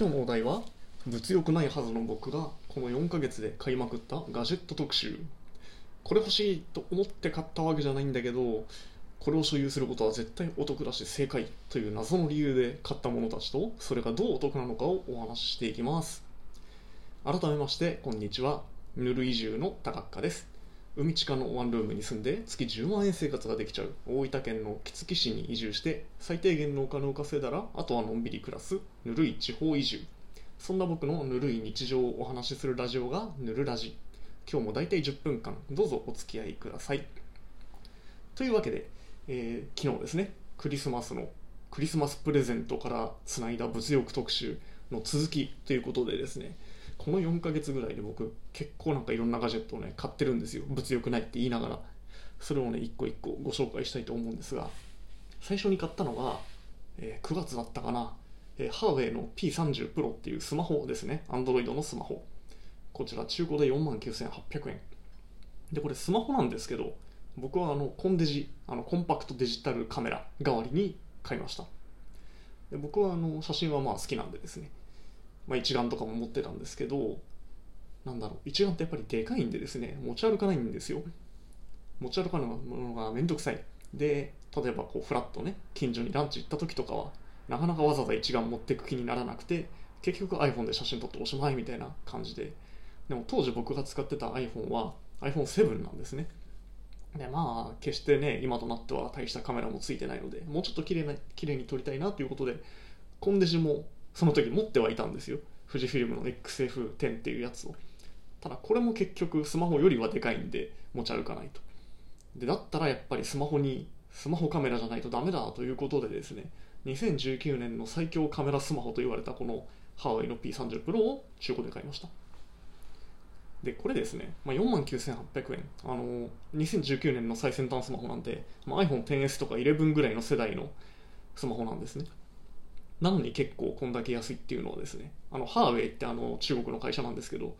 今日のお題は物欲ないはずの僕がこの4ヶ月で買いまくったガジェット特集。これ欲しいと思って買ったわけじゃないんだけどこれを所有することは絶対お得だし正解という謎の理由で買ったものたちとそれがどうお得なのかをお話ししていきます。改めましてこんにちは。ぬる移住の高塚です。海地下のワンルームに住んで月10万円生活ができちゃう大分県の杵築市に移住して最低限のお金を稼いだらあとはのんびり暮らすぬるい地方移住。そんな僕のぬるい日常をお話しするラジオがぬるラジ今日も大体10分間どうぞお付き合いください。というわけで、えー昨日ですねクリスマスのクリスマスプレゼントからつないだ物欲特集の続きということでですねこの4ヶ月ぐらいで僕結構なんかいろんなガジェットをね買ってるんですよ。物欲ないって言いながら。それをね一個一個ご紹介したいと思うんですが最初に買ったのが、えー9月だったかな、えーハーウェイの P30 Pro っていうスマホですね。Android のスマホ。こちら中古で4万9800円。でこれスマホなんですけど僕はあのコンデジあのコンパクトデジタルカメラ代わりに買いました。で僕はあの写真はまあ好きなんでですね。まあ、一眼とかも持ってたんですけどなんだろう一眼ってやっぱりでかいんでですね持ち歩かないんですよ。持ち歩かないものがめんどくさい。で例えばこうフラッとね近所にランチ行った時とかはなかなかわざわざ一眼持ってく気にならなくて結局 iPhone で写真撮っておしまいみたいな感じで。でも当時僕が使ってた iPhone は iPhone7 なんですね。でまあ決してね今となっては大したカメラもついてないのでもうちょっと綺麗な綺麗に撮りたいなということでコンデジもその時持ってはいたんですよ。富士フィルムの XF10 っていうやつを。ただこれも結局スマホよりはでかいんで持ち歩かないと。でだったらやっぱりスマホにスマホカメラじゃないとダメだということでですね2019年の最強カメラスマホと言われたこのハワイの P30 Pro を中古で買いました。でこれですね、まあ、4万9800円。あの2019年の最先端スマホなんで、まあ、iPhone XS とか11ぐらいの世代のスマホなんですね。なのに結構こんだけ安いっていうのはですねあのハーウェイってあの中国の会社なんですけど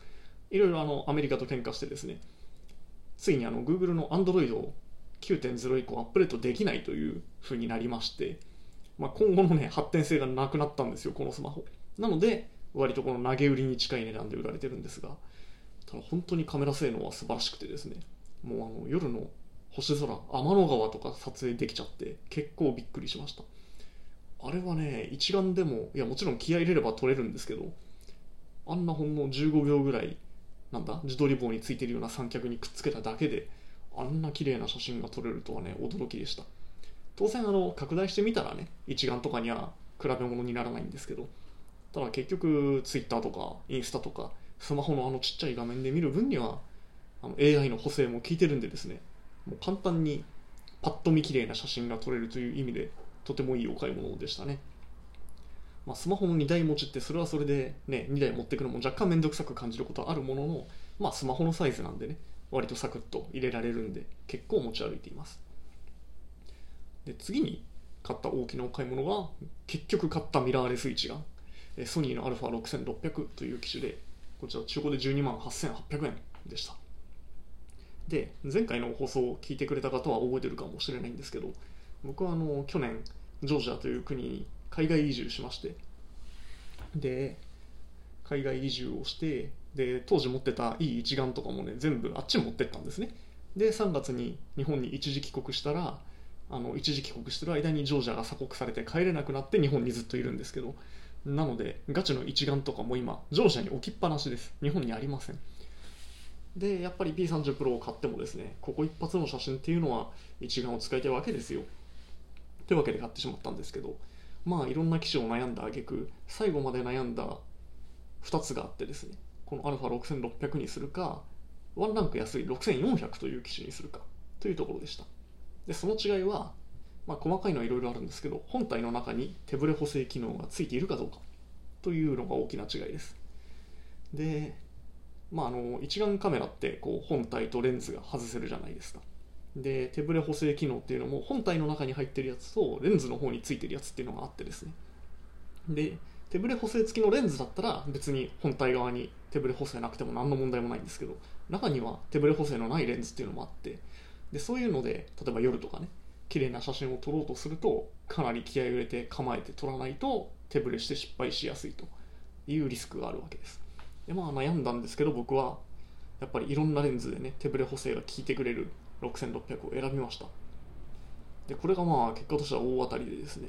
いろいろあのアメリカと喧嘩してですねついにあの Google の Android を9.0以降アップデートできないという風になりまして、まあ、今後のね発展性がなくなったんですよこのスマホ。なので割とこの投げ売りに近い値段で売られてるんですがただ本当にカメラ性能は素晴らしくてですねもうあの夜の星空天の川とか撮影できちゃって結構びっくりしました。あれはね一眼でもいやもちろん気合い入れれば撮れるんですけどあんなほんの15秒ぐらいなんだ自撮り棒についてるような三脚にくっつけただけであんな綺麗な写真が撮れるとはね驚きでした。当然あの拡大してみたらね一眼とかには比べ物にならないんですけどただ結局 Twitter とかインスタとかスマホのあのちっちゃい画面で見る分にはあの AI の補正も効いてるんでですねもう簡単にパッと見綺麗な写真が撮れるという意味でとてもいいお買い物でしたね。まあ、スマホの2台持ちってそれはそれでね2台持っていくのも若干面倒くさく感じることはあるものの、まあ、スマホのサイズなんでね割とサクッと入れられるんで結構持ち歩いています。で次に買った大きなお買い物が結局買ったミラーレス一眼えソニーの α6600 という機種でこちら中古で12万8800円でした。で前回の放送を聞いてくれた方は覚えてるかもしれないんですけど僕はあの去年ジョージアという国に海外移住しまして。で海外移住をしてで当時持ってたいい一眼とかもね全部あっち持ってったんですね。で3月に日本に一時帰国したらあの一時帰国してる間にジョージアが鎖国されて帰れなくなって日本にずっといるんですけど。なのでガチの一眼とかも今ジョージアに置きっぱなしです。日本にありません。でやっぱり P30 Pro を買ってもですねここ一発の写真っていうのは一眼を使いたいわけですよ。というわけで買ってしまったんですけどまあいろんな機種を悩んだ挙句最後まで悩んだ2つがあってですねこの α6600 にするかワンランク安い6400という機種にするかというところでした。でその違いは、まあ、細かいのはいろいろあるんですけど本体の中に手ブレ補正機能がついているかどうかというのが大きな違いです。でまあ、あの一眼カメラってこう本体とレンズが外せるじゃないですか。で手ブレ補正機能っていうのも本体の中に入ってるやつとレンズの方についてるやつっていうのがあってですね。で手ブレ補正付きのレンズだったら別に本体側に手ブレ補正なくても何の問題もないんですけど中には手ブレ補正のないレンズっていうのもあってでそういうので例えば夜とかね綺麗な写真を撮ろうとするとかなり気合を入れて構えて撮らないと手ブレして失敗しやすいというリスクがあるわけです。でまあ悩んだんですけど僕はやっぱりいろんなレンズでね手ブレ補正が効いてくれる6600を選びました。でこれがまあ結果としては大当たりでですね。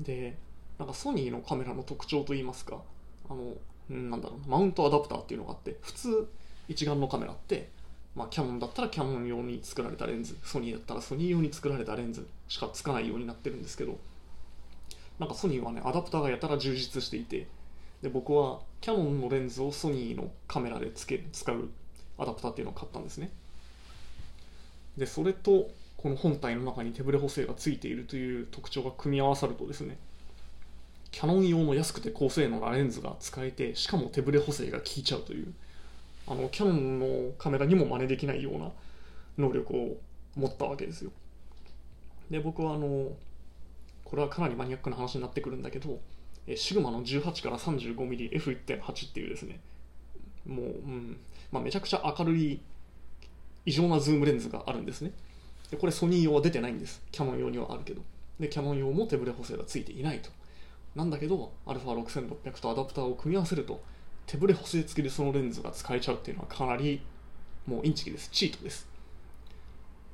でなんかソニーのカメラの特徴といいますかあのなんだろうマウントアダプターっていうのがあって普通一眼のカメラってまあ、キャノンだったらキャノン用に作られたレンズソニーだったらソニー用に作られたレンズしかつかないようになってるんですけどなんかソニーはねアダプターがやたら充実していてで僕はキャノンのレンズをソニーのカメラでつけ使うアダプターっていうのを買ったんですね。でそれとこの本体の中に手ブレ補正がついているという特徴が組み合わさるとですねキャノン用の安くて高性能なレンズが使えてしかも手ブレ補正が効いちゃうというあのキャノンのカメラにも真似できないような能力を持ったわけですよ。で僕はあのこれはかなりマニアックな話になってくるんだけどシグマの18から 35mmF1.8 っていうですねもう、うんまあ、めちゃくちゃ明るい異常なズームレンズがあるんですね。でこれソニー用は出てないんです。キャノン用にはあるけど。でキャノン用も手ブレ補正がついていないと。なんだけど α6600 とアダプターを組み合わせると手ブレ補正付きでそのレンズが使えちゃうっていうのはかなりもうインチキです。チートです。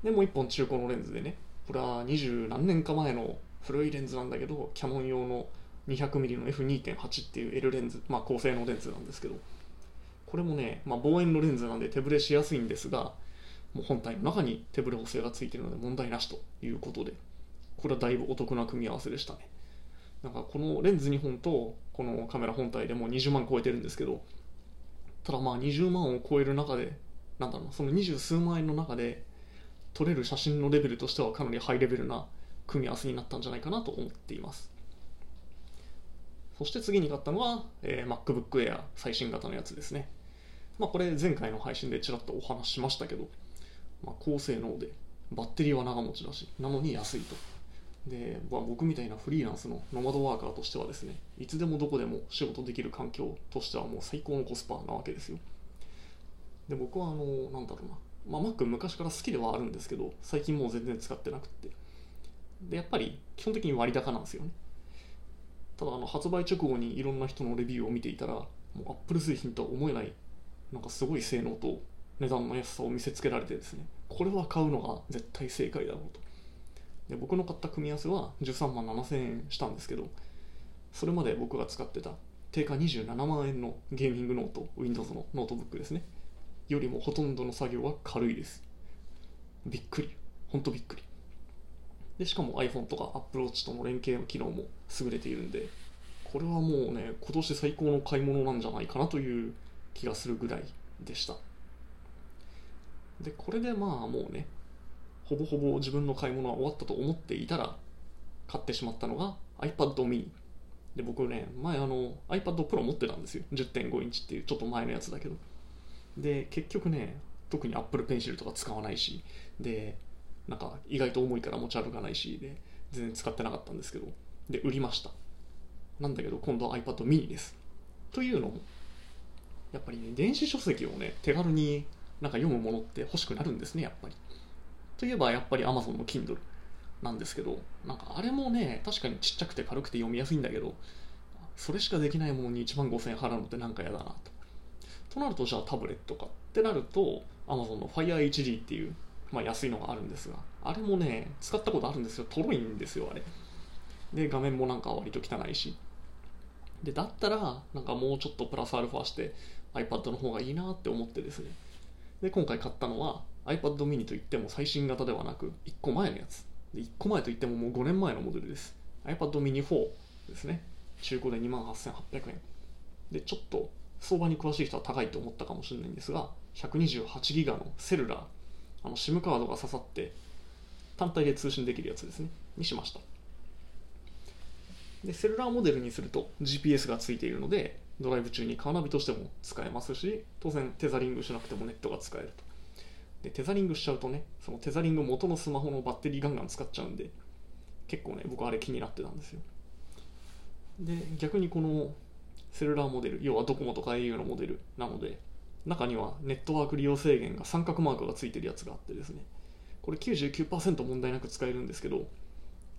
でもう一本中古のレンズでねこれは二十何年か前の古いレンズなんだけどキャノン用の 200mm の F2.8 っていう L レンズまあ高性能レンズなんですけど。これもね、まあ、望遠のレンズなんで手ブレしやすいんですがもう本体の中に手ブレ補正がついているので問題なしということでこれはだいぶお得な組み合わせでしたね。なんかこのレンズ2本とこのカメラ本体でもう20万超えてるんですけどただまあ20万を超える中でなんだろうその二十数万円の中で撮れる写真のレベルとしてはかなりハイレベルな組み合わせになったんじゃないかなと思っています。そして次に買ったのは、えー、MacBook Air 最新型のやつですね。まあこれ前回の配信でちらっとお話ししましたけど、まあ、高性能でバッテリーは長持ちだしなのに安いと。で、まあ、僕みたいなフリーランスのノマドワーカーとしてはですねいつでもどこでも仕事できる環境としてはもう最高のコスパなわけですよ。で僕はあのなんだろうな、まあ、Mac 昔から好きではあるんですけど最近もう全然使ってなくって。でやっぱり基本的に割高なんですよね。ただあの発売直後にいろんな人のレビューを見ていたらもう Apple 製品とは思えないなんかすごい性能と値段の安さを見せつけられてですねこれは買うのが絶対正解だろうと。で僕の買った組み合わせは13万7000円したんですけどそれまで僕が使ってた定価27万円のゲーミングノート Windows のノートブックですねよりもほとんどの作業は軽いです。びっくり。ほんとびっくり。でしかも iPhone とか Apple Watch との連携の機能も優れているんでこれはもうね今年最高の買い物なんじゃないかなという気がするぐらいでした。でこれでまあもうねほぼほぼ自分の買い物は終わったと思っていたら買ってしまったのが iPad mini で僕ね前あの iPad Pro 持ってたんですよ。10.5インチっていうちょっと前のやつだけど。で結局ね特に Apple Pencil とか使わないし。でなんか意外と重いから持ち歩かないし。で全然使ってなかったんですけど。で売りました。なんだけど今度は iPad mini です。というのもやっぱりね電子書籍をね手軽になんか読むものって欲しくなるんですねやっぱり。といえばやっぱり Amazon の Kindle なんですけどなんかあれもね確かにちっちゃくて軽くて読みやすいんだけどそれしかできないものに1万5000円払うのってなんか嫌だなと。となるとじゃあタブレットかってなると Amazon の Fire HD っていう、まあ、安いのがあるんですがあれもね使ったことあるんですよ。とろいんですよあれ。で画面もなんか割と汚いし。でだったらなんかもうちょっとプラスアルファして iPad の方がいいなって思ってですねで今回買ったのは iPad mini といっても最新型ではなく1個前のやつ。で1個前といってももう5年前のモデルです。iPad mini 4ですね。中古で2万8800円。でちょっと相場に詳しい人は高いと思ったかもしれないんですが128ギガのセルラーあの SIM カードが刺さって単体で通信できるやつですね。にしました。でセルラーモデルにすると GPS がついているのでドライブ中にカーナビとしても使えますし当然テザリングしなくてもネットが使えると。でテザリングしちゃうとねそのテザリング元のスマホのバッテリーガンガン使っちゃうんで結構ね僕あれ気になってたんですよ。で逆にこのセルラーモデル要はドコモとか au のモデルなので中にはネットワーク利用制限が三角マークがついてるやつがあってですねこれ99%問題なく使えるんですけど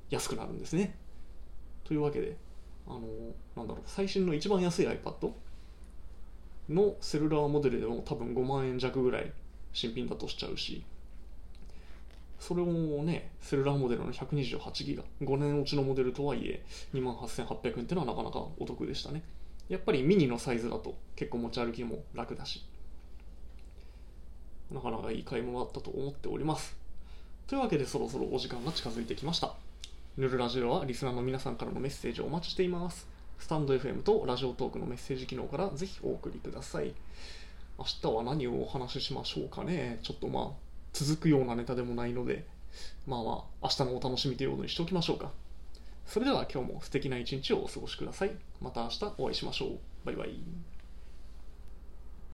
安くなるんですね。というわけであのなんだろう最新の一番安い iPad のセルラーモデルでも多分5万円弱ぐらい新品だとしちゃうしそれをねセルラーモデルの128ギガ5年落ちのモデルとはいえ28,800円っていうのはなかなかお得でしたね。やっぱりミニのサイズだと結構持ち歩きも楽だしなかなかいい買い物だったと思っております。というわけでそろそろお時間が近づいてきました。ヌルラジオはリスナーの皆さんからのメッセージをお待ちしています。スタンド FM とラジオトークのメッセージ機能からぜひお送りください。明日は何をお話ししましょうかね。ちょっとまあ続くようなネタでもないのでまあまあ明日のお楽しみということにしておきましょうか。それでは今日も素敵な一日をお過ごしください。また明日お会いしましょう。バイバイ。